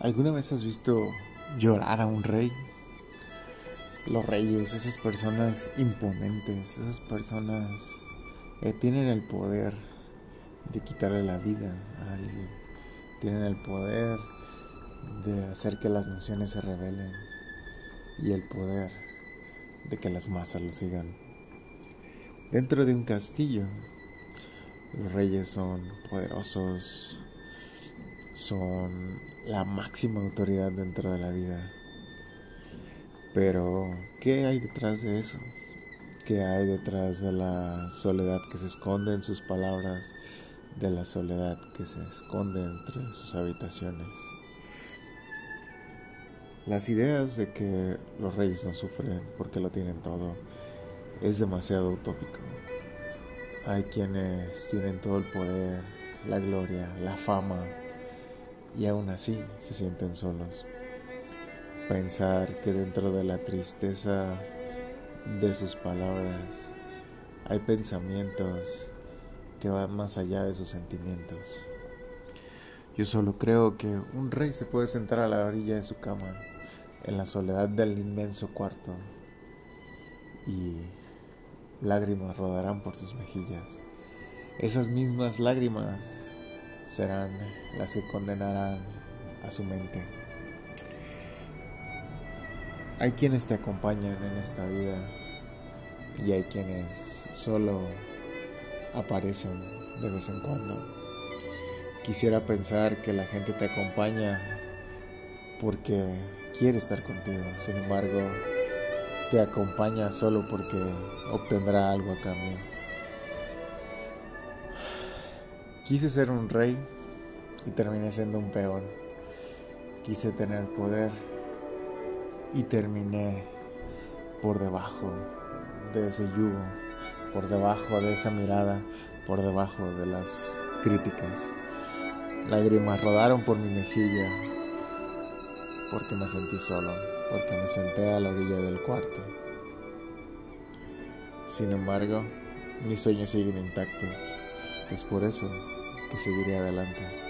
¿Alguna vez has visto llorar a un rey? Los reyes, esas personas imponentes, esas personas que tienen el poder de quitarle la vida a alguien, tienen el poder de hacer que las naciones se rebelen y el poder de que las masas lo sigan. Dentro de un castillo, los reyes son poderosos, son la máxima autoridad dentro de la vida. Pero, ¿qué hay detrás de eso? ¿Qué hay detrás de la soledad que se esconde en sus palabras, de la soledad que se esconde entre sus habitaciones? Las ideas de que los reyes no sufren porque lo tienen todo es demasiado utópico. Hay quienes tienen todo el poder, la gloria, la fama, y aún así se sienten solos. Pensar que dentro de la tristeza de sus palabras hay pensamientos que van más allá de sus sentimientos. Yo solo creo que un rey se puede sentar a la orilla de su cama, en la soledad del inmenso cuarto, y lágrimas rodarán por sus mejillas. Esas mismas lágrimas serán las que condenarán a su mente. Hay quienes te acompañan en esta vida y hay quienes solo aparecen de vez en cuando. Quisiera pensar que la gente te acompaña porque quiere estar contigo, sin embargo, te acompaña solo porque obtendrá algo a cambio. Quise ser un rey y terminé siendo un peón. Quise tener poder y terminé por debajo de ese yugo, por debajo de esa mirada, por debajo de las críticas. Lágrimas rodaron por mi mejilla porque me sentí solo, porque me senté a la orilla del cuarto. Sin embargo, mis sueños siguen intactos. Es por eso que seguiré adelante.